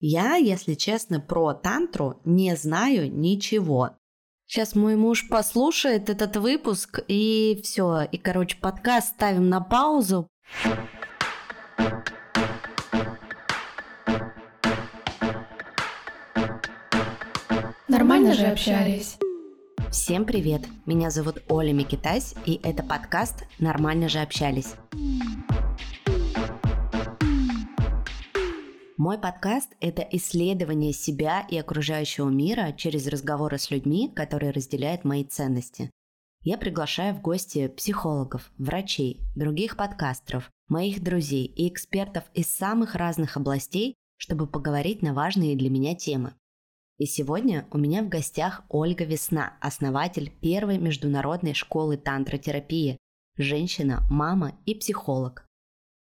Я, если честно, про тантру не знаю ничего. Сейчас мой муж послушает этот выпуск и все. И, короче, подкаст ставим на паузу. Нормально же общались. Всем привет! Меня зовут Оля Микитась, и это подкаст «Нормально же общались». Мой подкаст – это исследование себя и окружающего мира через разговоры с людьми, которые разделяют мои ценности. Я приглашаю в гости психологов, врачей, других подкастеров, моих друзей и экспертов из самых разных областей, чтобы поговорить на важные для меня темы. И сегодня у меня в гостях Ольга Весна, основатель первой международной школы тантротерапии, женщина, мама и психолог.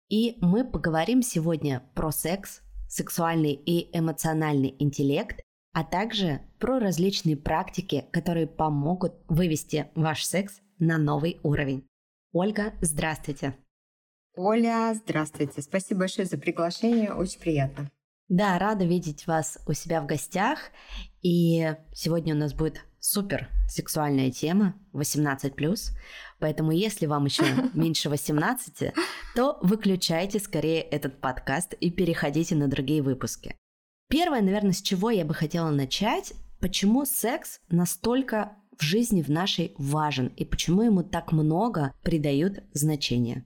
И мы поговорим сегодня про секс, сексуальный и эмоциональный интеллект, а также про различные практики, которые помогут вывести ваш секс на новый уровень. Ольга, здравствуйте. Оля, здравствуйте. Спасибо большое за приглашение, очень приятно. Да, рада видеть вас у себя в гостях. И сегодня у нас будет супер сексуальная тема 18+. Поэтому если вам еще меньше 18, то выключайте скорее этот подкаст и переходите на другие выпуски. Первое, наверное, с чего я бы хотела начать, почему секс настолько в жизни в нашей важен и почему ему так много придают значения?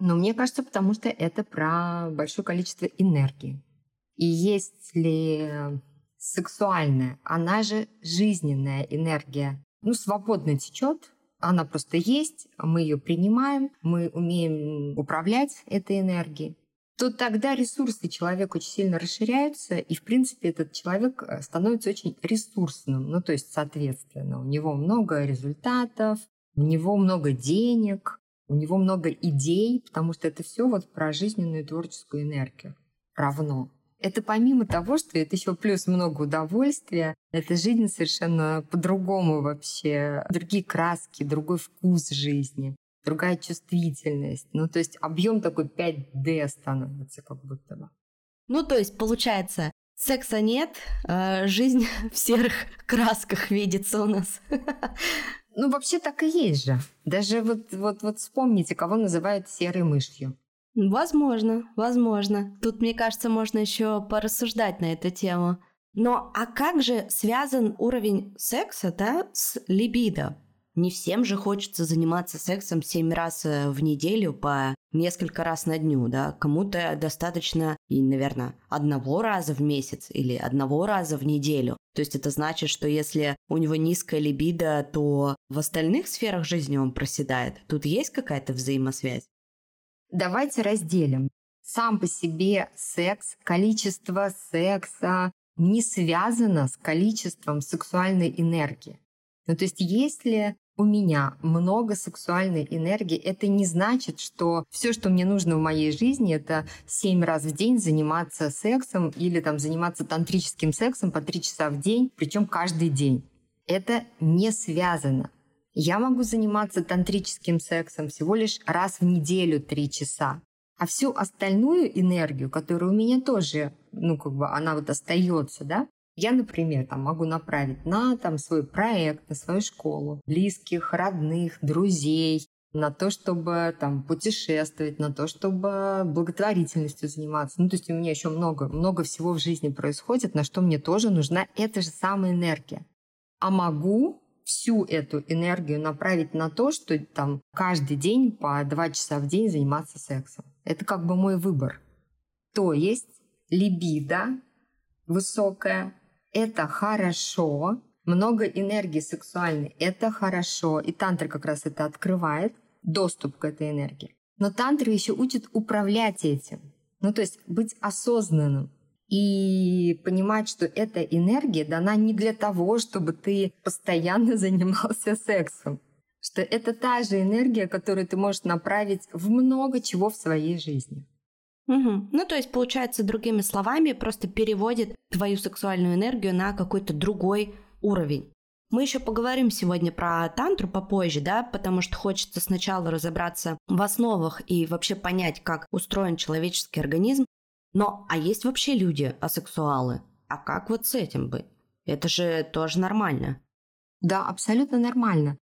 Ну, мне кажется, потому что это про большое количество энергии. И есть ли сексуальная, она же жизненная энергия, ну, свободно течет, она просто есть, мы ее принимаем, мы умеем управлять этой энергией, то тогда ресурсы человека очень сильно расширяются, и, в принципе, этот человек э, становится очень ресурсным. Ну, то есть, соответственно, у него много результатов, у него много денег, у него много идей, потому что это все вот про жизненную творческую энергию равно. Это помимо того, что это еще плюс много удовольствия, это жизнь совершенно по-другому вообще. Другие краски, другой вкус жизни, другая чувствительность. Ну, то есть объем такой 5D становится как будто бы. Ну, то есть, получается, секса нет, а жизнь в серых красках видится у нас. Ну, вообще так и есть же. Даже вот, вот, вот вспомните, кого называют серой мышью. Возможно, возможно. Тут, мне кажется, можно еще порассуждать на эту тему. Но а как же связан уровень секса да, с либидо? Не всем же хочется заниматься сексом семь раз э, в неделю по несколько раз на дню, да? Кому-то достаточно, и, наверное, одного раза в месяц или одного раза в неделю. То есть это значит, что если у него низкая либидо, то в остальных сферах жизни он проседает. Тут есть какая-то взаимосвязь? Давайте разделим. Сам по себе секс, количество секса не связано с количеством сексуальной энергии. Ну, то есть если у меня много сексуальной энергии, это не значит, что все, что мне нужно в моей жизни, это семь раз в день заниматься сексом или там заниматься тантрическим сексом по три часа в день, причем каждый день. Это не связано. Я могу заниматься тантрическим сексом всего лишь раз в неделю три часа. А всю остальную энергию, которая у меня тоже, ну, как бы она вот остается, да, я, например, там могу направить на там, свой проект, на свою школу, близких, родных, друзей, на то, чтобы там путешествовать, на то, чтобы благотворительностью заниматься. Ну, то есть у меня еще много, много всего в жизни происходит, на что мне тоже нужна эта же самая энергия. А могу всю эту энергию направить на то, что там каждый день по два часа в день заниматься сексом. Это как бы мой выбор. То есть либидо высокая – это хорошо, много энергии сексуальной – это хорошо, и тантра как раз это открывает, доступ к этой энергии. Но тантра еще учит управлять этим. Ну, то есть быть осознанным, и понимать, что эта энергия дана не для того, чтобы ты постоянно занимался сексом. Что это та же энергия, которую ты можешь направить в много чего в своей жизни. Угу. Ну, то есть, получается, другими словами, просто переводит твою сексуальную энергию на какой-то другой уровень. Мы еще поговорим сегодня про тантру попозже, да, потому что хочется сначала разобраться в основах и вообще понять, как устроен человеческий организм, Но, а есть вообще люди асексуалы? А как вот с этим быть? Это же тоже нормально. Да, абсолютно нормально.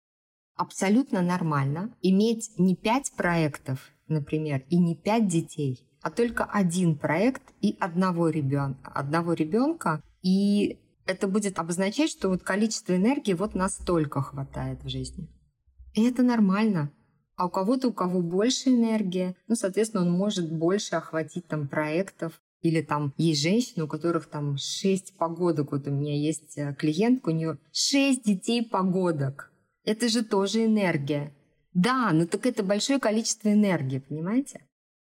Абсолютно нормально иметь не пять проектов, например, и не пять детей, а только один проект и одного ребенка. Одного ребенка, и это будет обозначать, что вот количество энергии вот настолько хватает в жизни. И это нормально. А у кого-то, у кого больше энергии, ну, соответственно, он может больше охватить там проектов. Или там есть женщины, у которых там шесть погодок. Вот у меня есть э, клиентка, у нее шесть детей погодок. Это же тоже энергия. Да, но так это большое количество энергии, понимаете?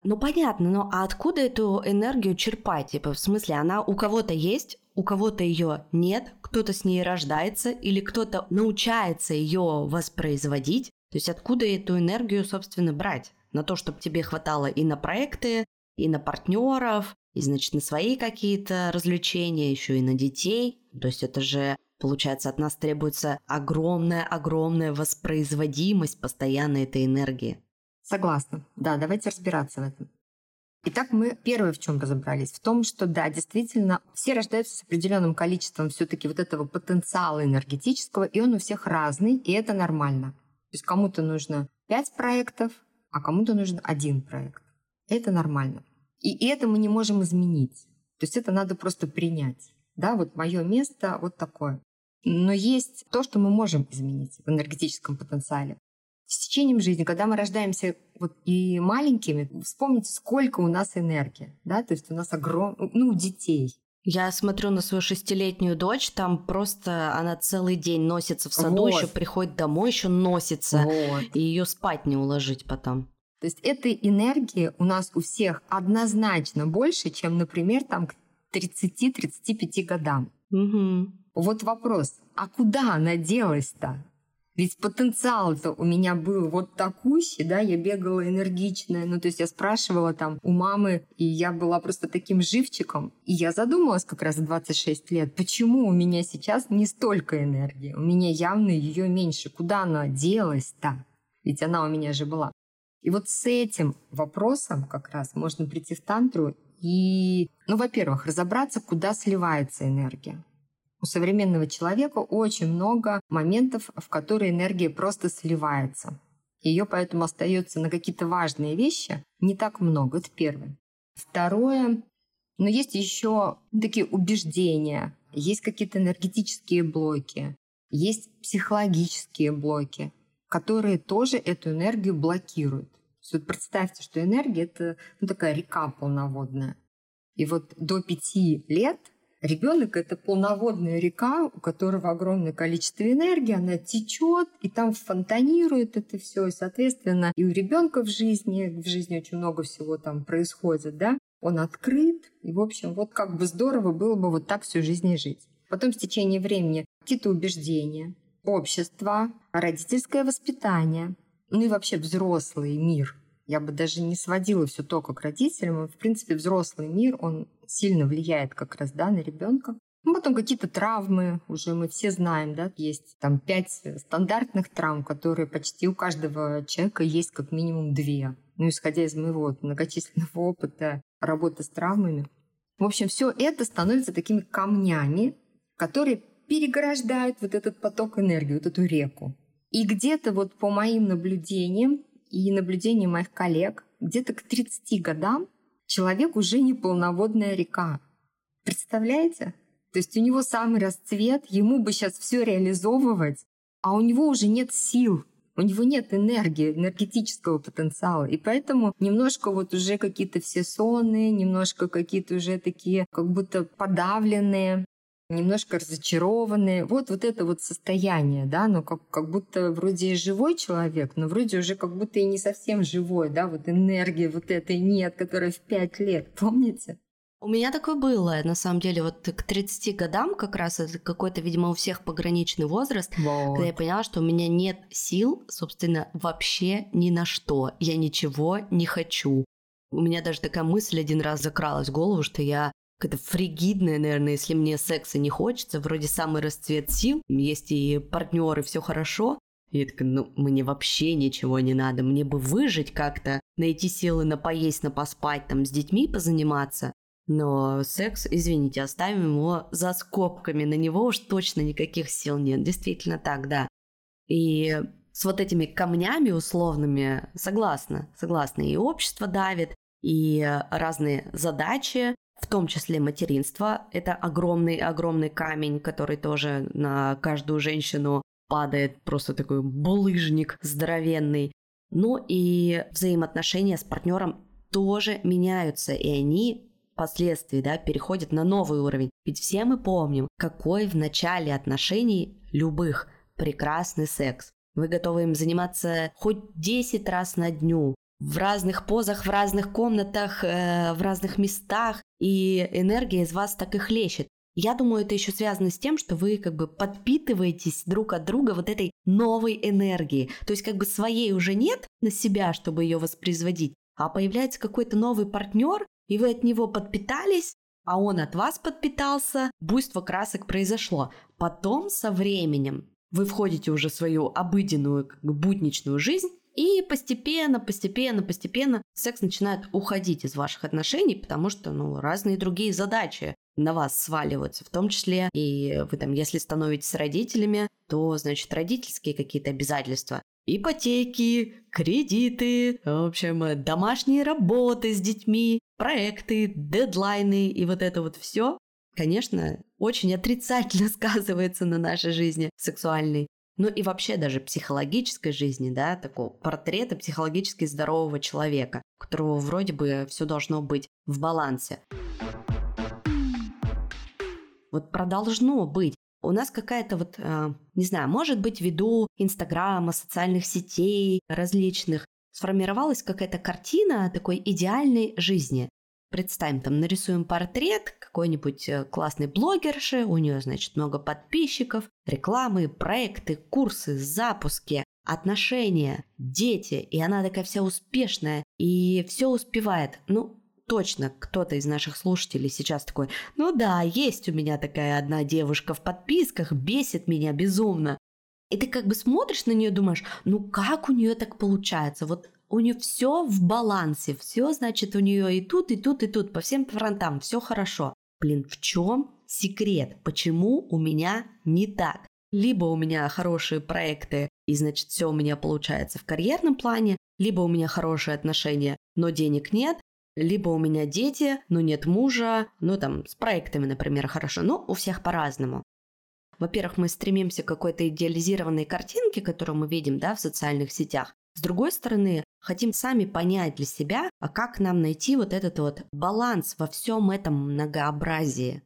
Ну понятно, но а откуда эту энергию черпать? Типа, в смысле, она у кого-то есть, у кого-то ее нет, кто-то с ней рождается или кто-то научается ее воспроизводить. То есть откуда эту энергию, собственно, брать? На то, чтобы тебе хватало и на проекты, и на партнеров, и, значит, на свои какие-то развлечения, еще и на детей. То есть это же, получается, от нас требуется огромная-огромная воспроизводимость постоянной этой энергии. Согласна. Да, давайте разбираться в этом. Итак, мы первое в чем разобрались, в том, что да, действительно, все рождаются с определенным количеством все-таки вот этого потенциала энергетического, и он у всех разный, и это нормально. То есть кому-то нужно пять проектов, а кому-то нужен один проект. Это нормально. И это мы не можем изменить. То есть это надо просто принять. Да, вот мое место вот такое. Но есть то, что мы можем изменить в энергетическом потенциале с течением жизни, когда мы рождаемся вот и маленькими, вспомните, сколько у нас энергии, да, то есть у нас огромное, ну, детей. Я смотрю на свою шестилетнюю дочь, там просто она целый день носится в саду, вот. еще приходит домой, еще носится, вот. и ее спать не уложить потом. То есть этой энергии у нас у всех однозначно больше, чем, например, там к 30-35 годам. Угу. Вот вопрос, а куда она делась-то? Ведь потенциал-то у меня был вот такущий, да, я бегала энергичная, ну, то есть я спрашивала там у мамы, и я была просто таким живчиком. И я задумалась как раз в 26 лет, почему у меня сейчас не столько энергии, у меня явно ее меньше, куда она делась-то? Ведь она у меня же была. И вот с этим вопросом как раз можно прийти в тантру и, ну, во-первых, разобраться, куда сливается энергия. У современного человека очень много моментов, в которые энергия просто сливается. Ее поэтому остается на какие-то важные вещи не так много. Это первое. Второе, но есть еще такие убеждения, есть какие-то энергетические блоки, есть психологические блоки, которые тоже эту энергию блокируют. То вот представьте, что энергия — это ну, такая река полноводная. И вот до пяти лет Ребенок это полноводная река, у которого огромное количество энергии, она течет, и там фонтанирует это все. И, соответственно, и у ребенка в жизни, в жизни очень много всего там происходит, да, он открыт, и, в общем, вот как бы здорово было бы вот так всю жизнь и жить. Потом в течение времени какие-то убеждения, общество, родительское воспитание, ну и вообще взрослый мир. Я бы даже не сводила все только к родителям. В принципе, взрослый мир, он сильно влияет как раз да, на ребенка. Ну, потом какие-то травмы, уже мы все знаем, да, есть там пять стандартных травм, которые почти у каждого человека есть как минимум две. Ну, исходя из моего многочисленного опыта работы с травмами. В общем, все это становится такими камнями, которые переграждают вот этот поток энергии, вот эту реку. И где-то вот по моим наблюдениям и наблюдениям моих коллег, где-то к 30 годам человек уже не полноводная река. Представляете? То есть у него самый расцвет, ему бы сейчас все реализовывать, а у него уже нет сил, у него нет энергии, энергетического потенциала. И поэтому немножко вот уже какие-то все сонные, немножко какие-то уже такие как будто подавленные немножко разочарованные. Вот, вот это вот состояние, да, ну как, как будто вроде и живой человек, но вроде уже как будто и не совсем живой, да, вот энергии вот этой нет, которая в пять лет, помните? У меня такое было, на самом деле, вот к 30 годам как раз это какой-то, видимо, у всех пограничный возраст, вот. когда я поняла, что у меня нет сил, собственно, вообще ни на что. Я ничего не хочу. У меня даже такая мысль один раз закралась в голову, что я какая-то фригидная, наверное, если мне секса не хочется, вроде самый расцвет сил, есть и партнеры, все хорошо. Я такая, ну, мне вообще ничего не надо, мне бы выжить как-то, найти силы на поесть, на поспать, там, с детьми позаниматься. Но секс, извините, оставим его за скобками. На него уж точно никаких сил нет. Действительно так, да. И с вот этими камнями условными согласна, согласна. И общество давит, и разные задачи, в том числе материнство. Это огромный-огромный камень, который тоже на каждую женщину падает, просто такой булыжник здоровенный. Ну и взаимоотношения с партнером тоже меняются, и они впоследствии да, переходят на новый уровень. Ведь все мы помним, какой в начале отношений любых прекрасный секс. Вы готовы им заниматься хоть 10 раз на дню, в разных позах, в разных комнатах, э, в разных местах, и энергия из вас так и хлещет. Я думаю, это еще связано с тем, что вы как бы подпитываетесь друг от друга вот этой новой энергией. То есть как бы своей уже нет на себя, чтобы ее воспроизводить, а появляется какой-то новый партнер, и вы от него подпитались, а он от вас подпитался, буйство красок произошло. Потом со временем вы входите уже в свою обыденную, как бы будничную жизнь, и постепенно, постепенно, постепенно секс начинает уходить из ваших отношений, потому что, ну, разные другие задачи на вас сваливаются, в том числе и вы там, если становитесь родителями, то, значит, родительские какие-то обязательства, ипотеки, кредиты, в общем, домашние работы с детьми, проекты, дедлайны и вот это вот все, конечно, очень отрицательно сказывается на нашей жизни сексуальной. Ну и вообще даже психологической жизни, да, такого портрета психологически здорового человека, у которого вроде бы все должно быть в балансе. Вот продолжно быть. У нас какая-то вот, э, не знаю, может быть, ввиду Инстаграма, социальных сетей различных, сформировалась какая-то картина такой идеальной жизни. Представим, там нарисуем портрет какой-нибудь э, классной блогерши, у нее, значит, много подписчиков, рекламы, проекты, курсы, запуски, отношения, дети, и она такая вся успешная и все успевает. Ну, точно кто-то из наших слушателей сейчас такой, ну да, есть у меня такая одна девушка в подписках, бесит меня безумно. И ты как бы смотришь на нее думаешь, ну как у нее так получается? Вот у нее все в балансе, все, значит, у нее и тут, и тут, и тут, по всем фронтам, все хорошо. Блин, в чем секрет? Почему у меня не так? Либо у меня хорошие проекты, и значит все у меня получается в карьерном плане, либо у меня хорошие отношения, но денег нет, либо у меня дети, но нет мужа, ну там с проектами, например, хорошо, но у всех по-разному. Во-первых, мы стремимся к какой-то идеализированной картинке, которую мы видим да, в социальных сетях. С другой стороны, хотим сами понять для себя, а как нам найти вот этот вот баланс во всем этом многообразии.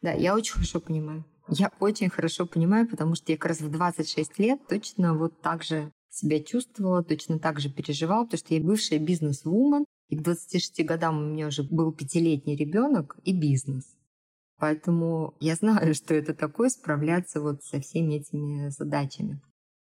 Да, я очень хорошо понимаю. Я очень хорошо понимаю, потому что я как раз в 26 лет точно вот так же себя чувствовала, точно так же переживала, потому что я бывшая бизнес-вумен, и к 26 годам у меня уже был пятилетний ребенок и бизнес. Поэтому я знаю, что это такое справляться вот со всеми этими задачами.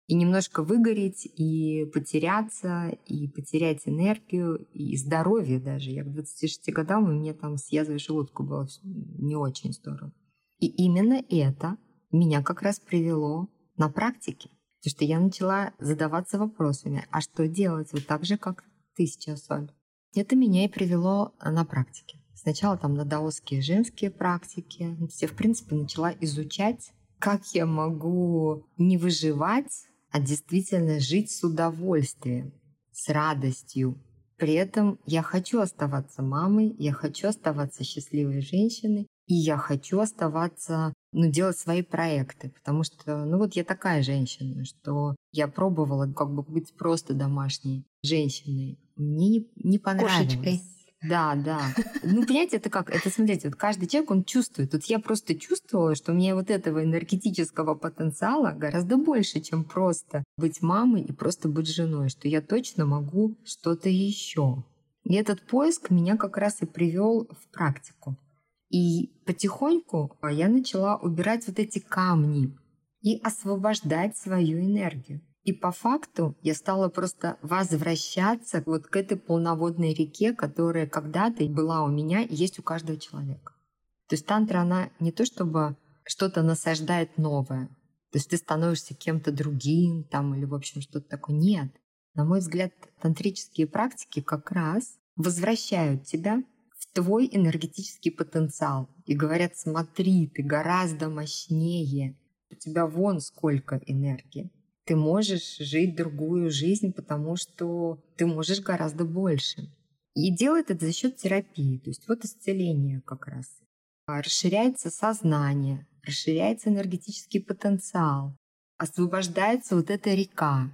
И немножко выгореть, и потеряться, и потерять энергию, и здоровье даже. Я к 26 годам, у меня там с язвой желудка было не очень здорово. И именно это меня как раз привело на практике. Потому что я начала задаваться вопросами, а что делать вот так же, как ты сейчас, Оль? Это меня и привело на практике. Сначала там на даосские женские практики. Я, в принципе, начала изучать, как я могу не выживать, а действительно жить с удовольствием, с радостью. При этом я хочу оставаться мамой, я хочу оставаться счастливой женщиной, и я хочу оставаться, ну, делать свои проекты, потому что, ну, вот я такая женщина, что я пробовала как бы быть просто домашней женщиной, мне не, не понравилось. Кошечкой. Да, да. Ну, понимаете, это как? Это, смотрите, вот каждый человек, он чувствует. Вот я просто чувствовала, что у меня вот этого энергетического потенциала гораздо больше, чем просто быть мамой и просто быть женой, что я точно могу что-то еще. И этот поиск меня как раз и привел в практику. И потихоньку я начала убирать вот эти камни и освобождать свою энергию. И по факту я стала просто возвращаться вот к этой полноводной реке, которая когда-то была у меня и есть у каждого человека. То есть тантра, она не то чтобы что-то насаждает новое, то есть ты становишься кем-то другим там или в общем что-то такое. Нет. На мой взгляд, тантрические практики как раз возвращают тебя в твой энергетический потенциал. И говорят, смотри, ты гораздо мощнее. У тебя вон сколько энергии. Ты можешь жить другую жизнь, потому что ты можешь гораздо больше. И делает это за счет терапии. То есть вот исцеление как раз. Расширяется сознание, расширяется энергетический потенциал, освобождается вот эта река,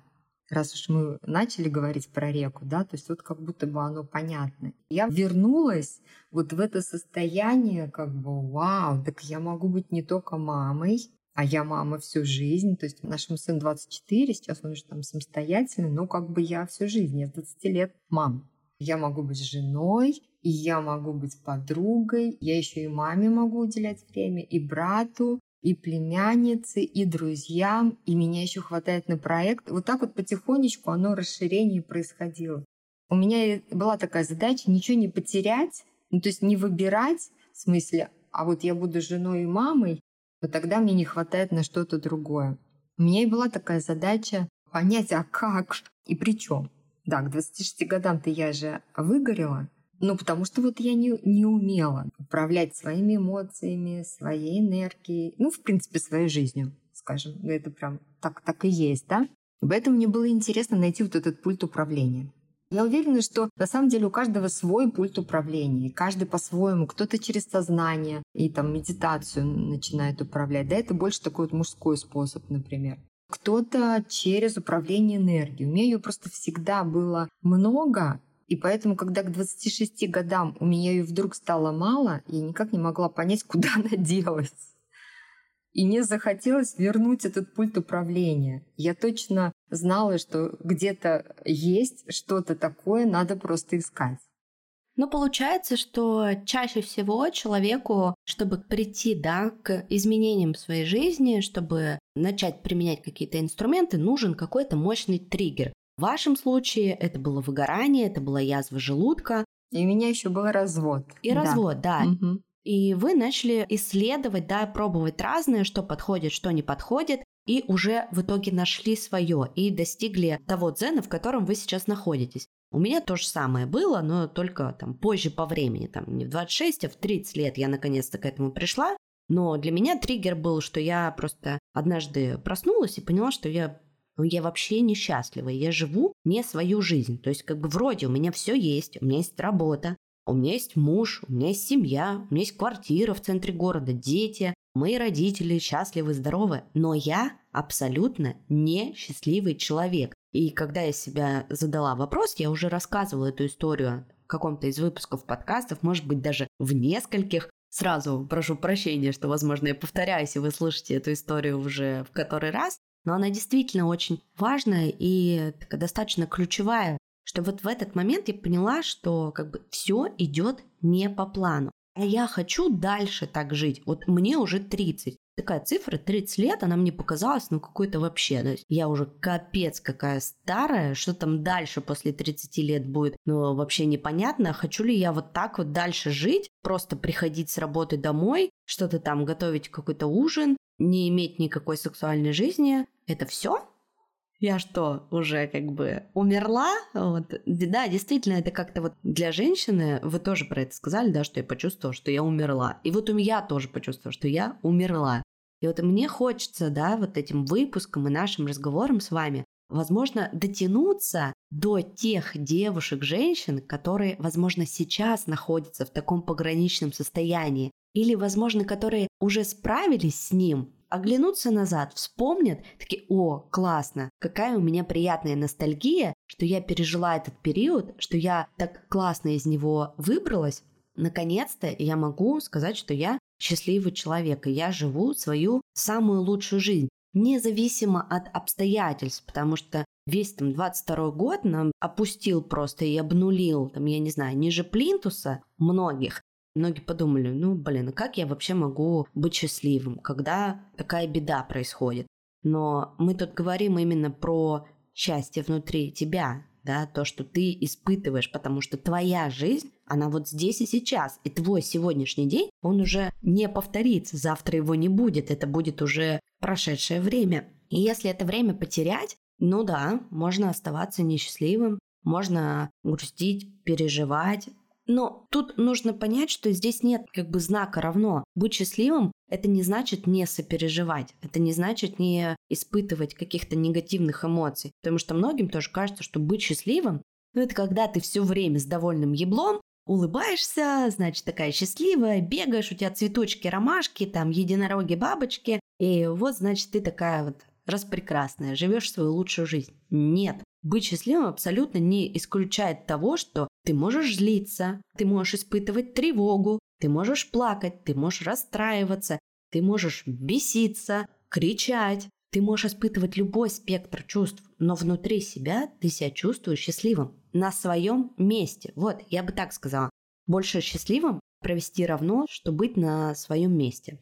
раз уж мы начали говорить про реку, да, то есть вот как будто бы оно понятно. Я вернулась вот в это состояние, как бы, вау, так я могу быть не только мамой, а я мама всю жизнь, то есть нашему сыну 24, сейчас он уже там самостоятельный, но как бы я всю жизнь, я с 20 лет мам. Я могу быть женой, и я могу быть подругой, я еще и маме могу уделять время, и брату, и племяннице, и друзьям, и меня еще хватает на проект. Вот так вот потихонечку оно расширение происходило. У меня была такая задача ничего не потерять, ну то есть не выбирать в смысле, а вот я буду женой и мамой, то тогда мне не хватает на что-то другое. У меня и была такая задача понять, а как и при чем. Да, к 26 годам-то я же выгорела, ну, потому что вот я не, не умела управлять своими эмоциями, своей энергией, ну, в принципе, своей жизнью, скажем. Это прям так, так и есть, да? И поэтому мне было интересно найти вот этот пульт управления. Я уверена, что на самом деле у каждого свой пульт управления, каждый по-своему, кто-то через сознание и там медитацию начинает управлять, да, это больше такой вот мужской способ, например. Кто-то через управление энергией. У меня ее просто всегда было много, и поэтому, когда к 26 годам у меня ее вдруг стало мало, я никак не могла понять, куда она делась. И мне захотелось вернуть этот пульт управления. Я точно знала, что где-то есть что-то такое, надо просто искать. Но получается, что чаще всего человеку, чтобы прийти да, к изменениям в своей жизни, чтобы начать применять какие-то инструменты, нужен какой-то мощный триггер. В вашем случае это было выгорание, это была язва желудка. И у меня еще был развод. И да. развод, да. Угу. И вы начали исследовать, да, пробовать разное, что подходит, что не подходит, и уже в итоге нашли свое и достигли того дзена, в котором вы сейчас находитесь. У меня то же самое было, но только там позже по времени, там не в 26, а в 30 лет я наконец-то к этому пришла. Но для меня триггер был, что я просто однажды проснулась и поняла, что я но я вообще несчастлива, я живу не свою жизнь. То есть как бы вроде у меня все есть, у меня есть работа, у меня есть муж, у меня есть семья, у меня есть квартира в центре города, дети, мои родители счастливы, здоровы, но я абсолютно не счастливый человек. И когда я себя задала вопрос, я уже рассказывала эту историю в каком-то из выпусков подкастов, может быть, даже в нескольких. Сразу прошу прощения, что, возможно, я повторяюсь, и вы слышите эту историю уже в который раз но она действительно очень важная и достаточно ключевая, что вот в этот момент я поняла, что как бы все идет не по плану. А я хочу дальше так жить. Вот мне уже 30. Такая цифра, 30 лет, она мне показалась, ну, какой-то вообще. То есть я уже капец какая старая, что там дальше после 30 лет будет, ну, вообще непонятно. Хочу ли я вот так вот дальше жить, просто приходить с работы домой, что-то там готовить какой-то ужин, не иметь никакой сексуальной жизни, это все? Я что, уже как бы умерла? Вот. Да, действительно, это как-то вот для женщины, вы тоже про это сказали, да, что я почувствовала, что я умерла. И вот у меня тоже почувствовала, что я умерла. И вот мне хочется, да, вот этим выпуском и нашим разговором с вами, возможно, дотянуться до тех девушек, женщин, которые, возможно, сейчас находятся в таком пограничном состоянии, или, возможно, которые уже справились с ним, оглянутся назад, вспомнят, такие, о, классно, какая у меня приятная ностальгия, что я пережила этот период, что я так классно из него выбралась. Наконец-то я могу сказать, что я счастливый человек, и я живу свою самую лучшую жизнь, независимо от обстоятельств, потому что весь там 22 год нам опустил просто и обнулил, там, я не знаю, ниже плинтуса многих, Многие подумали, ну, блин, а как я вообще могу быть счастливым, когда такая беда происходит? Но мы тут говорим именно про счастье внутри тебя, да, то, что ты испытываешь, потому что твоя жизнь, она вот здесь и сейчас, и твой сегодняшний день, он уже не повторится, завтра его не будет, это будет уже прошедшее время. И если это время потерять, ну да, можно оставаться несчастливым, можно грустить, переживать, Но тут нужно понять, что здесь нет как бы знака равно. Быть счастливым – это не значит не сопереживать, это не значит не испытывать каких-то негативных эмоций. Потому что многим тоже кажется, что быть счастливым ну, это когда ты все время с довольным еблом, улыбаешься, значит, такая счастливая, бегаешь, у тебя цветочки, ромашки, там, единороги, бабочки, и вот, значит, ты такая вот распрекрасная, живешь свою лучшую жизнь. Нет, быть счастливым абсолютно не исключает того, что ты можешь злиться, ты можешь испытывать тревогу, ты можешь плакать, ты можешь расстраиваться, ты можешь беситься, кричать, ты можешь испытывать любой спектр чувств, но внутри себя ты себя чувствуешь счастливым, на своем месте. Вот, я бы так сказала. Больше счастливым провести равно, что быть на своем месте.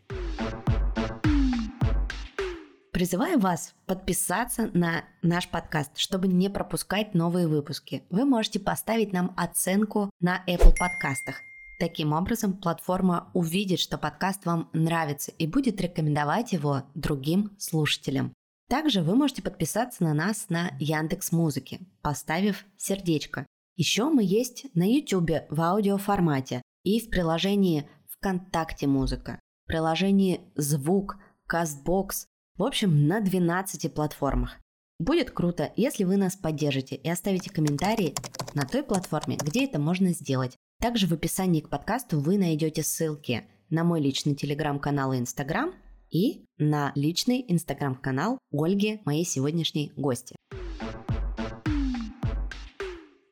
Призываю вас подписаться на наш подкаст, чтобы не пропускать новые выпуски. Вы можете поставить нам оценку на Apple подкастах. Таким образом, платформа увидит, что подкаст вам нравится и будет рекомендовать его другим слушателям. Также вы можете подписаться на нас на Яндекс Музыке, поставив сердечко. Еще мы есть на YouTube в аудиоформате и в приложении ВКонтакте Музыка, приложении Звук, Castbox, в общем, на 12 платформах. Будет круто, если вы нас поддержите и оставите комментарии на той платформе, где это можно сделать. Также в описании к подкасту вы найдете ссылки на мой личный телеграм-канал и инстаграм и на личный инстаграм-канал Ольги, моей сегодняшней гости.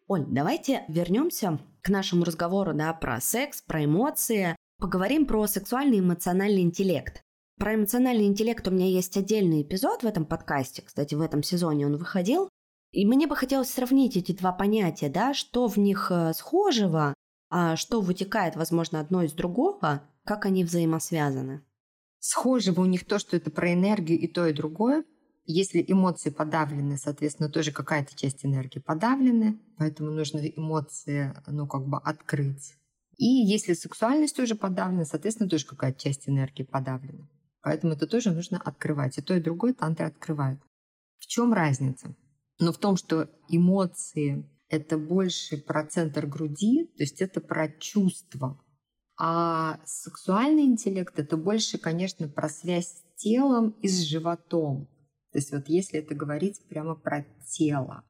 Оль, давайте вернемся к нашему разговору да, про секс, про эмоции. Поговорим про сексуальный эмоциональный интеллект. Про эмоциональный интеллект у меня есть отдельный эпизод в этом подкасте, кстати, в этом сезоне он выходил. И мне бы хотелось сравнить эти два понятия, да, что в них э, схожего, а что вытекает, возможно, одно из другого, как они взаимосвязаны. Схожего у них то, что это про энергию и то, и другое. Если эмоции подавлены, соответственно, тоже какая-то часть энергии подавлены, поэтому нужно эмоции, ну, как бы открыть. И если сексуальность тоже подавлена, соответственно, тоже какая-то часть энергии подавлена. Поэтому это тоже нужно открывать. И то, и другое тантры открывают. В чем разница? Но в том, что эмоции — это больше про центр груди, то есть это про чувства. А сексуальный интеллект — это больше, конечно, про связь с телом и с животом. То есть вот если это говорить прямо про тело.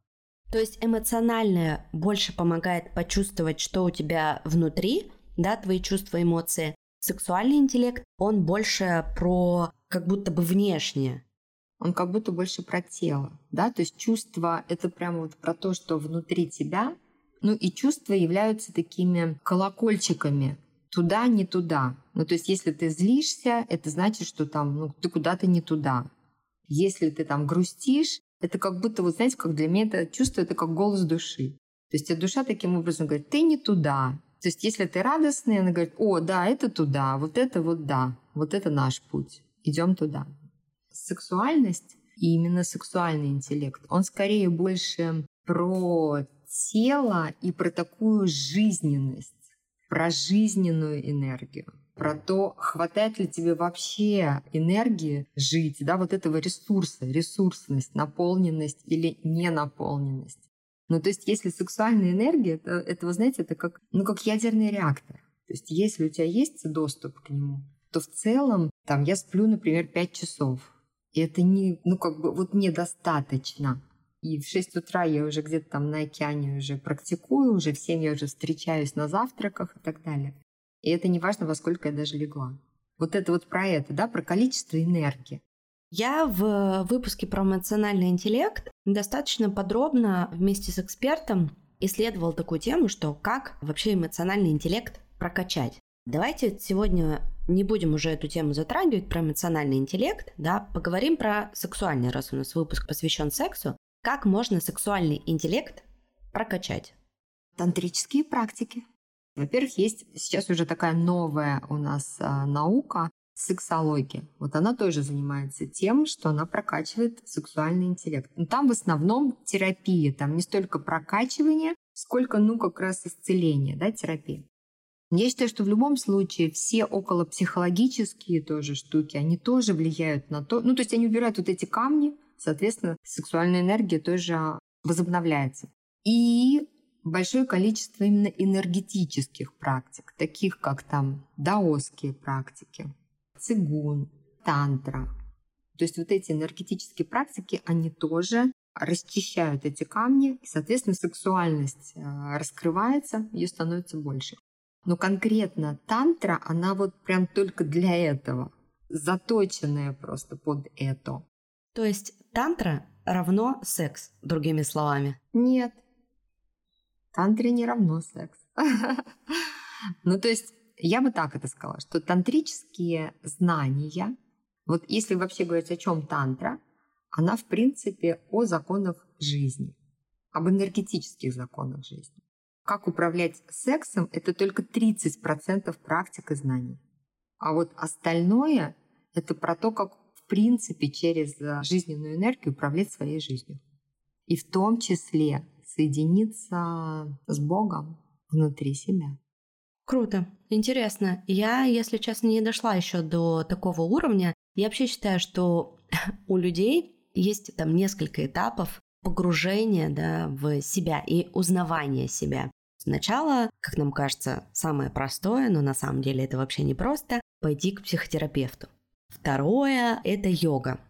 То есть эмоциональное больше помогает почувствовать, что у тебя внутри, да, твои чувства, эмоции, Сексуальный интеллект, он больше про как будто бы внешнее. Он как будто больше про тело, да, то есть чувства — это прямо вот про то, что внутри тебя, ну и чувства являются такими колокольчиками туда, не туда. Ну то есть если ты злишься, это значит, что там, ну ты куда-то не туда. Если ты там грустишь, это как будто, вот знаете, как для меня это чувство, это как голос души. То есть душа таким образом говорит, ты не туда, то есть если ты радостный, она говорит, о, да, это туда, вот это вот да, вот это наш путь, идем туда. Сексуальность и именно сексуальный интеллект, он скорее больше про тело и про такую жизненность, про жизненную энергию про то, хватает ли тебе вообще энергии жить, да, вот этого ресурса, ресурсность, наполненность или ненаполненность. Ну, то есть, если сексуальная энергия, это, это вы знаете, это как, ну, как ядерный реактор. То есть, если у тебя есть доступ к нему, то в целом, там, я сплю, например, 5 часов. И это не, ну, как бы, вот недостаточно. И в 6 утра я уже где-то там на океане уже практикую, уже в 7 я уже встречаюсь на завтраках и так далее. И это не важно, во сколько я даже легла. Вот это вот про это, да, про количество энергии. Я в выпуске про эмоциональный интеллект достаточно подробно вместе с экспертом исследовал такую тему, что как вообще эмоциональный интеллект прокачать. Давайте сегодня не будем уже эту тему затрагивать про эмоциональный интеллект, да, поговорим про сексуальный, раз у нас выпуск посвящен сексу. Как можно сексуальный интеллект прокачать? Тантрические практики. Во-первых, есть сейчас уже такая новая у нас а, наука, сексология. Вот она тоже занимается тем, что она прокачивает сексуальный интеллект. Но там в основном терапия, там не столько прокачивание, сколько, ну, как раз исцеление, да, терапия. Я считаю, что в любом случае все около психологические тоже штуки, они тоже влияют на то, ну, то есть они убирают вот эти камни, соответственно, сексуальная энергия тоже возобновляется. И большое количество именно энергетических практик, таких как там даосские практики, цигун, тантра. То есть вот эти энергетические практики, они тоже расчищают эти камни, и, соответственно, сексуальность э, раскрывается, ее становится больше. Но конкретно тантра, она вот прям только для этого, заточенная просто под это. То есть тантра равно секс, другими словами? Нет. Тантре не равно секс. Ну, то есть я бы так это сказала, что тантрические знания, вот если вообще говорить о чем тантра, она в принципе о законах жизни, об энергетических законах жизни. Как управлять сексом – это только 30% практик и знаний. А вот остальное – это про то, как в принципе через э, жизненную энергию управлять своей жизнью. И в том числе соединиться с Богом внутри себя. Круто, интересно. Я, если честно, не дошла еще до такого уровня. Я вообще считаю, что у людей есть там несколько этапов погружения да, в себя и узнавания себя. Сначала, как нам кажется, самое простое, но на самом деле это вообще не просто, пойти к психотерапевту. Второе – это йога.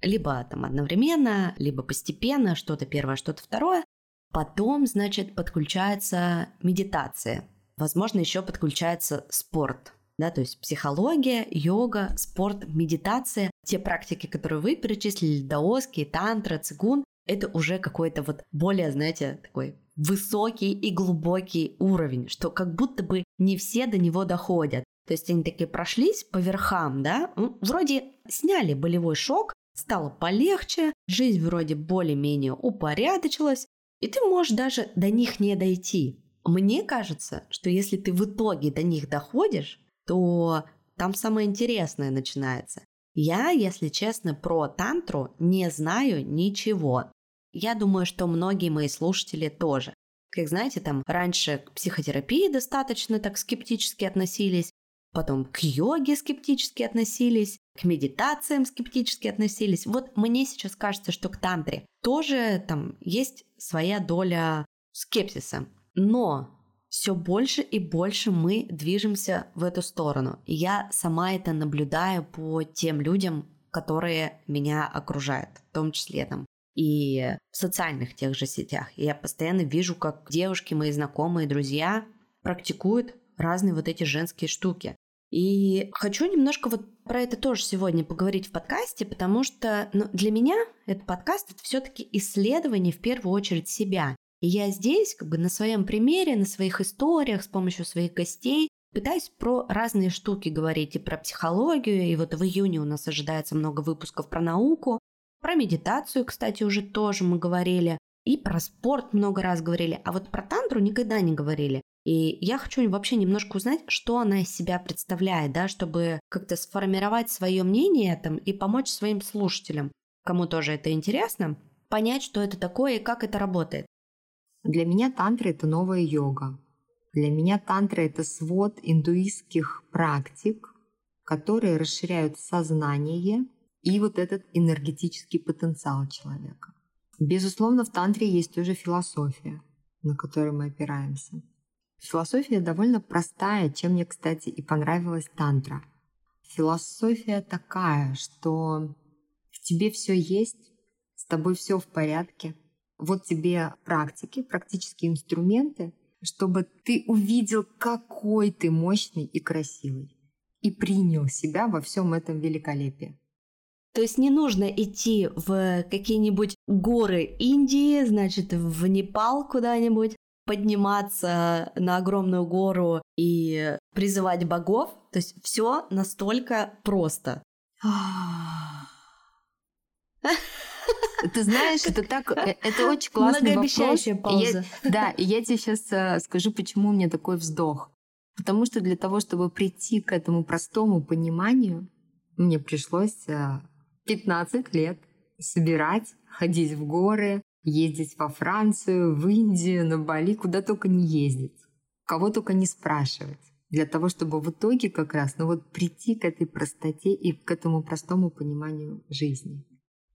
Либо там одновременно, либо постепенно, что-то первое, что-то второе. Потом, значит, подключается медитация. Возможно, еще подключается спорт. Да, то есть психология, йога, спорт, медитация, те практики, которые вы перечислили, даоски, тантра, цигун, это уже какой-то вот более, знаете, такой высокий и глубокий уровень, что как будто бы не все до него доходят. То есть они такие прошлись по верхам, да, вроде сняли болевой шок, стало полегче, жизнь вроде более-менее упорядочилась, и ты можешь даже до них не дойти. Мне кажется, что если ты в итоге до них доходишь, то там самое интересное начинается. Я, если честно, про тантру не знаю ничего. Я думаю, что многие мои слушатели тоже. Как знаете, там раньше к психотерапии достаточно так скептически относились, потом к йоге скептически относились, к медитациям скептически относились. Вот мне сейчас кажется, что к тантре тоже там есть своя доля скепсиса. Но все больше и больше мы движемся в эту сторону. И я сама это наблюдаю по тем людям, которые меня окружают, в том числе там и в социальных тех же сетях. Я постоянно вижу, как девушки, мои знакомые, друзья практикуют разные вот эти женские штуки. И хочу немножко вот про это тоже сегодня поговорить в подкасте, потому что ну, для меня этот подкаст это все-таки исследование в первую очередь себя. И я здесь как бы на своем примере, на своих историях, с помощью своих гостей пытаюсь про разные штуки говорить. И про психологию, и вот в июне у нас ожидается много выпусков про науку, про медитацию, кстати, уже тоже мы говорили, и про спорт много раз говорили, а вот про тантру никогда не говорили. И я хочу вообще немножко узнать, что она из себя представляет, да, чтобы как-то сформировать свое мнение там и помочь своим слушателям, кому тоже это интересно, понять, что это такое и как это работает. Для меня тантра – это новая йога. Для меня тантра – это свод индуистских практик, которые расширяют сознание и вот этот энергетический потенциал человека. Безусловно, в тантре есть тоже философия, на которую мы опираемся. Философия довольно простая, чем мне, кстати, и понравилась тантра. Философия такая, что в тебе все есть, с тобой все в порядке. Вот тебе практики, практические инструменты, чтобы ты увидел, какой ты мощный и красивый, и принял себя во всем этом великолепии. То есть не нужно идти в какие-нибудь горы Индии, значит, в Непал куда-нибудь, подниматься на огромную гору и призывать богов. То есть все настолько просто. Ты знаешь, это так, э, это очень классный вопрос. пауза. Я, да, и я тебе сейчас э, скажу, почему у меня такой вздох. Потому что для того, чтобы прийти к этому простому пониманию, мне пришлось 15 э, лет собирать, ходить в горы, ездить во Францию, в Индию, на Бали, куда только не ездить, кого только не спрашивать, для того, чтобы в итоге как раз ну вот прийти к этой простоте и к этому простому пониманию жизни.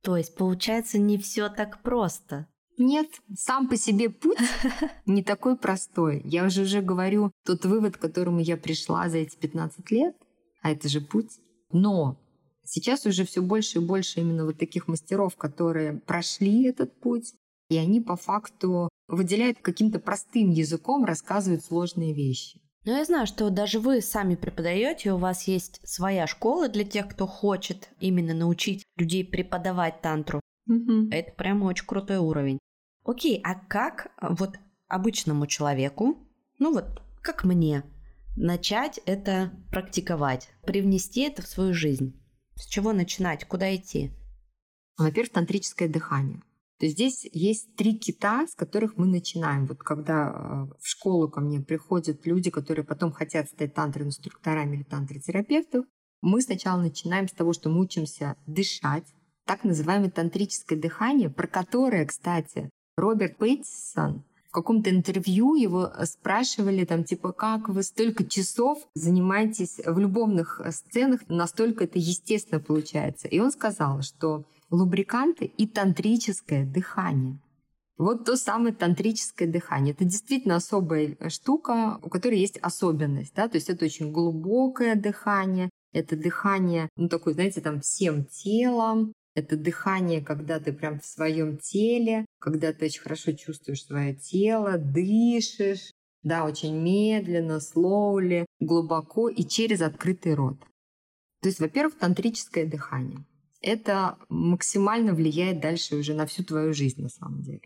То есть получается не все так просто. Нет, сам по себе путь не такой простой. Я уже уже говорю, тот вывод, к которому я пришла за эти 15 лет, а это же путь. Но сейчас уже все больше и больше именно вот таких мастеров, которые прошли этот путь, и они по факту выделяют каким-то простым языком, рассказывают сложные вещи. Но я знаю, что даже вы сами преподаете, у вас есть своя школа для тех, кто хочет именно научить людей преподавать тантру. Угу. Это прямо очень крутой уровень. Окей, а как вот обычному человеку, ну вот как мне, начать это практиковать, привнести это в свою жизнь? С чего начинать, куда идти? Во-первых, тантрическое дыхание. То здесь есть три кита, с которых мы начинаем. Вот когда э, в школу ко мне приходят люди, которые потом хотят стать тантр-инструкторами или тантротерапевтов, мы сначала начинаем с того, что мы учимся дышать, так называемое тантрическое дыхание, про которое, кстати, Роберт Пейтсон в каком-то интервью его спрашивали там типа, как вы столько часов занимаетесь в любовных сценах, настолько это естественно получается. И он сказал, что лубриканты и тантрическое дыхание. Вот то самое тантрическое дыхание. Это действительно особая штука, у которой есть особенность. Да? То есть это очень глубокое дыхание, это дыхание, ну такое, знаете, там всем телом, это дыхание, когда ты прям в своем теле, когда ты очень хорошо чувствуешь свое тело, дышишь, да, очень медленно, слоули, глубоко и через открытый рот. То есть, во-первых, тантрическое дыхание это максимально влияет дальше уже на всю твою жизнь на самом деле.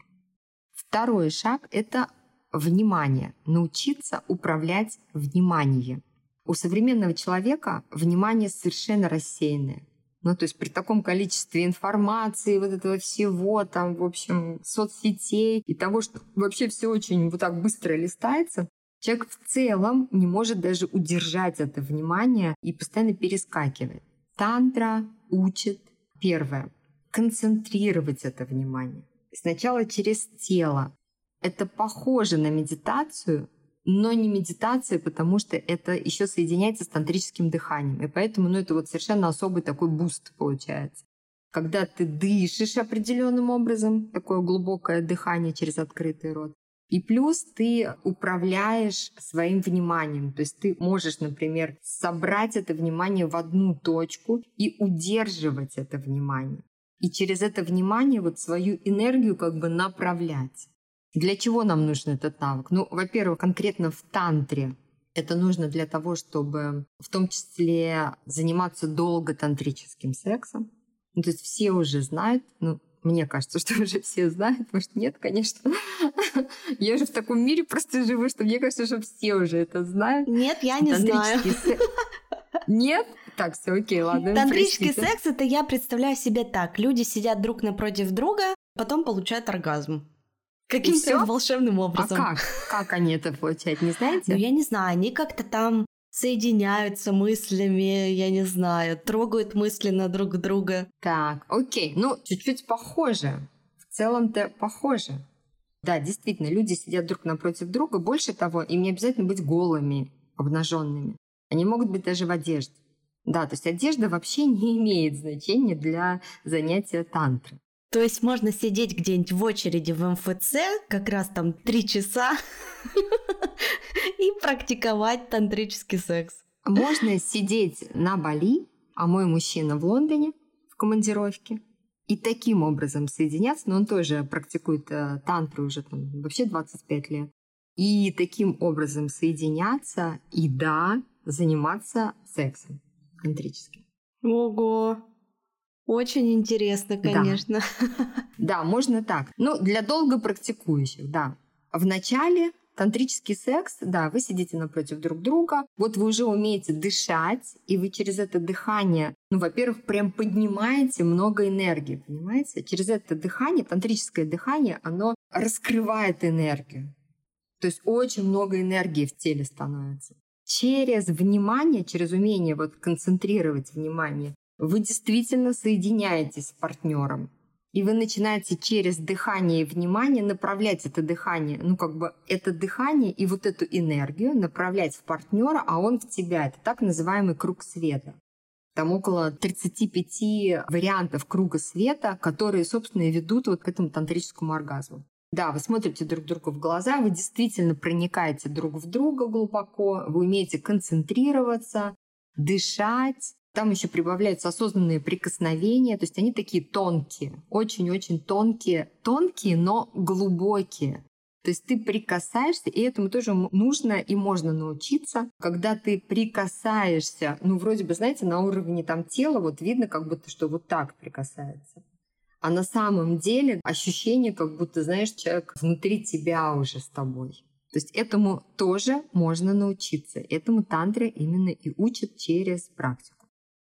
Второй шаг — это внимание, научиться управлять вниманием. У современного человека внимание совершенно рассеянное. Ну, то есть при таком количестве информации, вот этого всего, там, в общем, соцсетей и того, что вообще все очень вот так быстро листается, человек в целом не может даже удержать это внимание и постоянно перескакивает. Тантра учит, первое, концентрировать это внимание. Сначала через тело. Это похоже на медитацию, но не медитация, потому что это еще соединяется с тантрическим дыханием. И поэтому ну, это вот совершенно особый такой boost получается. Когда ты дышишь определенным образом, такое глубокое дыхание через открытый рот, и плюс ты управляешь своим вниманием. То есть ты можешь, например, собрать это внимание в одну точку и удерживать это внимание. И через это внимание вот свою энергию как бы направлять. Для чего нам нужен этот навык? Ну, во-первых, конкретно в тантре это нужно для того, чтобы в том числе заниматься долго тантрическим сексом. Ну, то есть все уже знают, ну, мне кажется, что уже все знают, может, нет, конечно. Я же в таком мире просто живу, что мне кажется, что все уже это знают. Нет, я не знаю. Нет? Так, все окей, ладно. Тантрический секс это я представляю себе так. Люди сидят друг напротив друга, потом получают оргазм. Каким-то волшебным а образом. А как? Как они это получают, не знаете? Ну, я не знаю, они как-то там соединяются мыслями, я не знаю, трогают мысленно друг друга. Так, окей, ну, чуть-чуть похоже. В целом-то похоже. Да, действительно, люди сидят друг напротив друга. Больше того, им не обязательно быть голыми, обнаженными. Они могут быть даже в одежде. Да, то есть одежда вообще не имеет значения для занятия тантры. То есть можно сидеть где-нибудь в очереди в МФЦ, как раз там три часа, и практиковать тантрический секс. Можно сидеть на Бали, а мой мужчина в Лондоне в командировке, и таким образом соединяться, но он тоже практикует э, тантру уже там вообще 25 лет, и таким образом соединяться и, да, заниматься сексом тантрическим. Ого! Очень интересно, конечно. Да. да, можно так. Ну, для долго практикующих, да. В начале тантрический секс, да, вы сидите напротив друг друга, вот вы уже умеете дышать, и вы через это дыхание, ну, во-первых, прям поднимаете много энергии, понимаете? Через это дыхание, тантрическое дыхание, оно раскрывает энергию. То есть очень много энергии в теле становится. Через внимание, через умение вот концентрировать внимание вы действительно соединяетесь с партнером. И вы начинаете через дыхание и внимание направлять это дыхание, ну как бы это дыхание и вот эту энергию направлять в партнера, а он в тебя. Это так называемый круг света. Там около 35 вариантов круга света, которые, собственно, и ведут вот к этому тантрическому оргазму. Да, вы смотрите друг другу в глаза, вы действительно проникаете друг в друга глубоко, вы умеете концентрироваться, дышать. Там еще прибавляются осознанные прикосновения, то есть они такие тонкие, очень-очень тонкие, тонкие, но глубокие. То есть ты прикасаешься, и этому тоже нужно и можно научиться. Когда ты прикасаешься, ну, вроде бы, знаете, на уровне там тела, вот видно как будто, что вот так прикасается. А на самом деле ощущение, как будто, знаешь, человек внутри тебя уже с тобой. То есть этому тоже можно научиться. Этому тантре именно и учат через практику.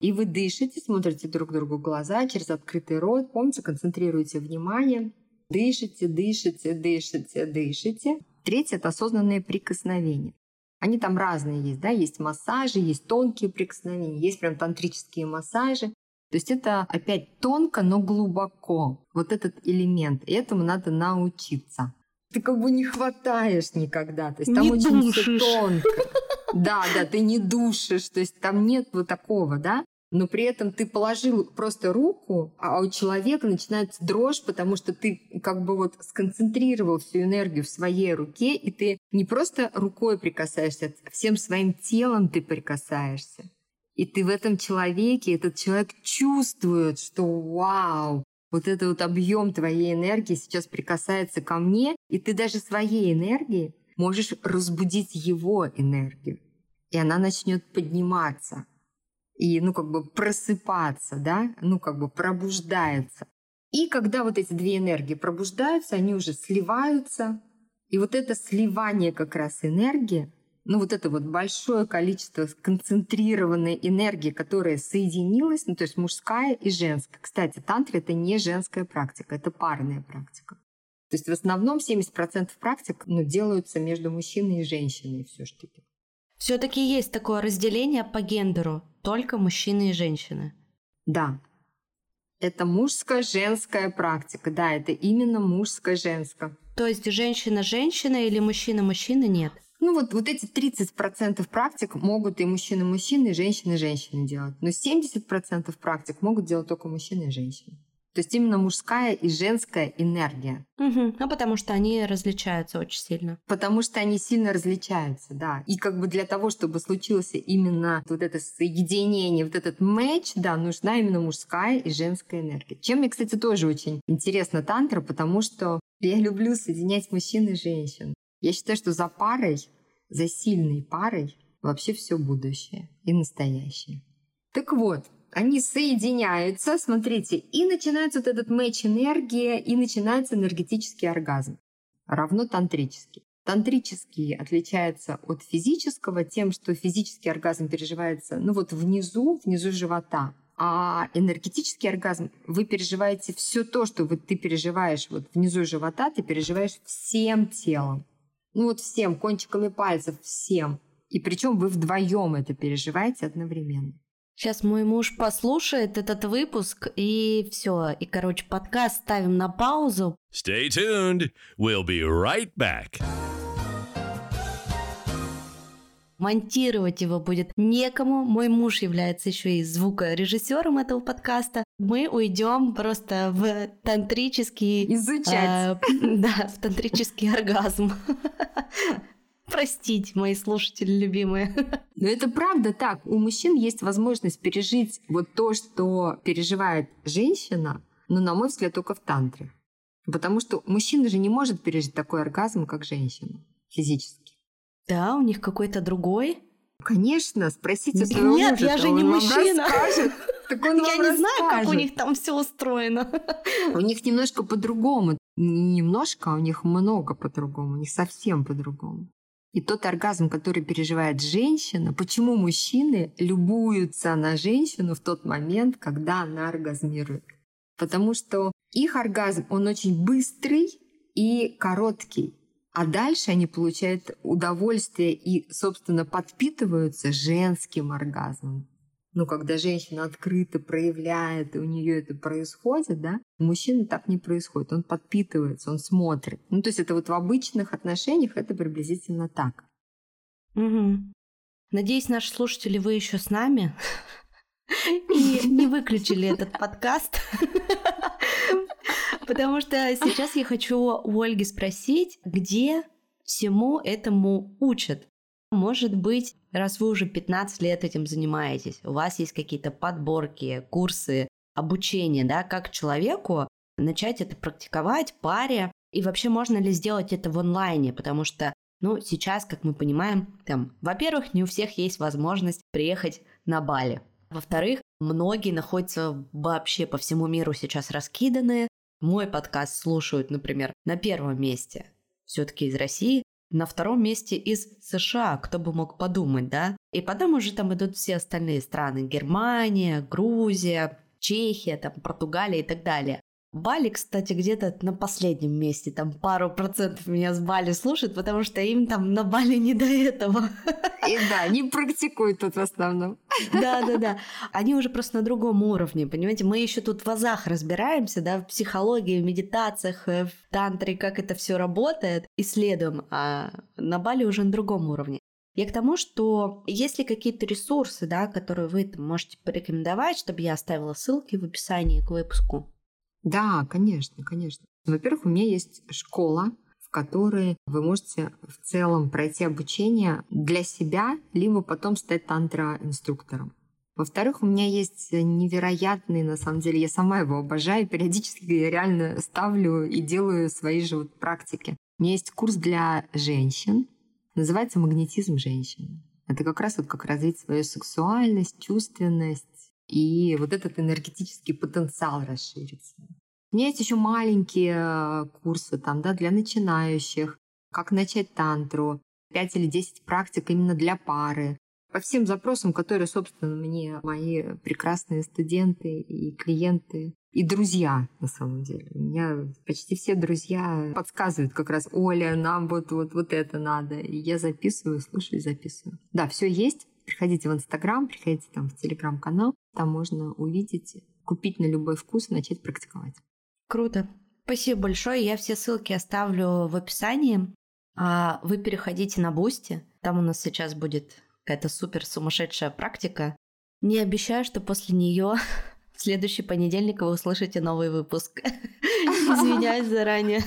И вы дышите, смотрите друг другу в глаза через открытый рот, помните, концентрируете внимание, Дышите, дышите, дышите, дышите. Третье — это осознанные прикосновения. Они там разные есть, да, есть массажи, есть тонкие прикосновения, есть прям тантрические массажи. То есть это опять тонко, но глубоко. Вот этот элемент. И этому надо научиться. Ты как бы не хватаешь никогда. То есть там не очень душишь. все тонко. Да, да, ты не душишь. То есть там нет вот такого, да но при этом ты положил просто руку, а у человека начинается дрожь, потому что ты как бы вот сконцентрировал всю энергию в своей руке, и ты не просто рукой прикасаешься, а всем своим телом ты прикасаешься. И ты в этом человеке, этот человек чувствует, что вау, вот этот вот объем твоей энергии сейчас прикасается ко мне, и ты даже своей энергией можешь разбудить его энергию. И она начнет подниматься и, ну, как бы просыпаться, да, ну, как бы пробуждается. И когда вот эти две энергии пробуждаются, они уже сливаются, и вот это сливание как раз энергии, ну вот это вот большое количество концентрированной энергии, которая соединилась, ну то есть мужская и женская. Кстати, тантра — это не женская практика, это парная практика. То есть в основном 70% практик ну, делаются между мужчиной и женщиной все-таки. Все-таки есть такое разделение по гендеру, только мужчины и женщины. Да. Это мужская женская практика. Да, это именно мужская женская. То есть женщина-женщина или мужчина-мужчина нет? Ну вот, вот эти 30% практик могут и мужчины-мужчины, и женщины-женщины делать. Но 70% практик могут делать только мужчины и женщины. То есть именно мужская и женская энергия. Угу. Ну, потому что они различаются очень сильно. Потому что они сильно различаются, да. И как бы для того, чтобы случилось именно вот это соединение, вот этот матч, да, нужна именно мужская и женская энергия. Чем мне, кстати, тоже очень интересно тантра, потому что я люблю соединять мужчин и женщин. Я считаю, что за парой, за сильной парой вообще все будущее и настоящее. Так вот, они соединяются, смотрите, и начинается вот этот матч энергии, и начинается энергетический оргазм, равно тантрический. Тантрический отличается от физического тем, что физический оргазм переживается ну вот внизу, внизу живота, а энергетический оргазм вы переживаете все то, что вот ты переживаешь вот внизу живота, ты переживаешь всем телом. Ну вот всем, кончиками пальцев, всем. И причем вы вдвоем это переживаете одновременно. Сейчас мой муж послушает этот выпуск, и все. И, короче, подкаст ставим на паузу. Stay tuned. We'll be right back. Монтировать его будет некому. Мой муж является еще и звукорежиссером этого подкаста. Мы уйдем просто в тантрический... Изучать. э, да, в тантрический оргазм. Простите, мои слушатели любимые. Но это правда так. У мужчин есть возможность пережить вот то, что переживает женщина, но, на мой взгляд, только в тантре. Потому что мужчина же не может пережить такой оргазм, как женщина, физически. Да, у них какой-то другой. Конечно, спросите Нет, своего я мужа, же не мужчина. расскажет. Так он Я не знаю, как у расскажет. них там все устроено. У них немножко по-другому. Не немножко, а у них много по-другому. У них совсем по-другому. И тот оргазм, который переживает женщина, почему мужчины любуются на женщину в тот момент, когда она оргазмирует? Потому что их оргазм, он очень быстрый и короткий. А дальше они получают удовольствие и, собственно, подпитываются женским оргазмом. Ну, когда женщина открыто проявляет, и у нее это происходит, да, у мужчины так не происходит. Он подпитывается, он смотрит. Ну, то есть это вот в обычных отношениях это приблизительно так. Мгм. Надеюсь, наши слушатели, вы еще с нами. и не выключили этот подкаст. Потому что сейчас я хочу у Ольги спросить, где всему этому учат. Может быть, раз вы уже 15 лет этим занимаетесь, у вас есть какие-то подборки, курсы, обучение, да, как человеку начать это практиковать, паре, и вообще можно ли сделать это в онлайне, потому что, ну, сейчас, как мы понимаем, там, во-первых, не у всех есть возможность приехать на Бали. Во-вторых, многие находятся вообще по всему миру сейчас раскиданы. Мой подкаст слушают, например, на первом месте все-таки из России, на втором месте из США, кто бы мог подумать, да? И потом уже там идут все остальные страны. Германия, Грузия, Чехия, там, Португалия и так далее. Бали, кстати, где-то на последнем месте, там пару процентов меня с Бали слушают, потому что им там на Бали не до этого. И да, не практикуют тут в основном. Да, да, да. Они уже просто на другом уровне, понимаете? Мы еще тут в азах разбираемся, да, в психологии, в медитациях, э, в тантре, как это все работает, исследуем, а на Бали уже на другом уровне. Я к тому, что есть ли какие-то ресурсы, да, которые вы можете порекомендовать, чтобы я оставила ссылки в описании к выпуску? Да, конечно, конечно. Во-первых, у меня есть школа, в которой вы можете в целом пройти обучение для себя, либо потом стать тантра-инструктором. Во-вторых, у меня есть невероятный, на самом деле, я сама его обожаю, периодически я реально ставлю и делаю свои же вот практики. У меня есть курс для женщин, называется «Магнетизм женщины». Это как раз вот как развить свою сексуальность, чувственность, и вот этот энергетический потенциал расширится. У меня есть еще маленькие курсы там, да, для начинающих, как начать тантру, 5 или 10 практик именно для пары. По всем запросам, которые, собственно, мне мои прекрасные студенты и клиенты и друзья, на самом деле. У меня почти все друзья подсказывают как раз, Оля, нам вот, вот, вот это надо. И я записываю, слушаю записываю. Да, все есть. Приходите в Инстаграм, приходите там в Телеграм-канал. Там можно увидеть, купить на любой вкус и начать практиковать. Круто. Спасибо большое. Я все ссылки оставлю в описании. А вы переходите на Boosty. Там у нас сейчас будет какая-то супер сумасшедшая практика. Не обещаю, что после нее в следующий понедельник вы услышите новый выпуск. Извиняюсь заранее.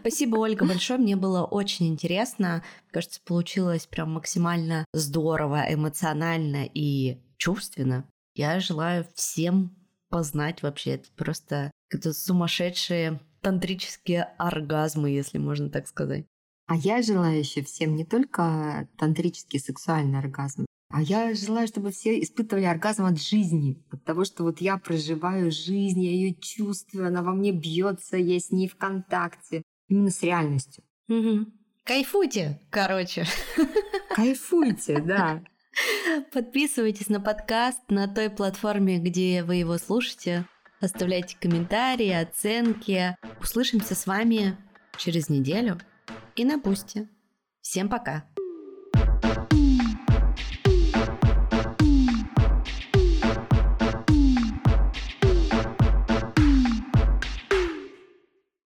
Спасибо, Ольга, большое. Мне было очень интересно. Кажется, получилось прям максимально здорово, эмоционально и чувственно. Я желаю всем познать вообще. Это просто это сумасшедшие тантрические оргазмы, если можно так сказать. А я желаю еще всем не только тантрический сексуальный оргазм, а я желаю, чтобы все испытывали оргазм от жизни, от того, что вот я проживаю жизнь, я ее чувствую, она во мне бьется, я с ней в контакте, именно с реальностью. Угу. Кайфуйте, короче. Кайфуйте, да. Подписывайтесь на подкаст на той платформе, где вы его слушаете. Оставляйте комментарии, оценки. Услышимся с вами через неделю и на Бусте. Всем пока!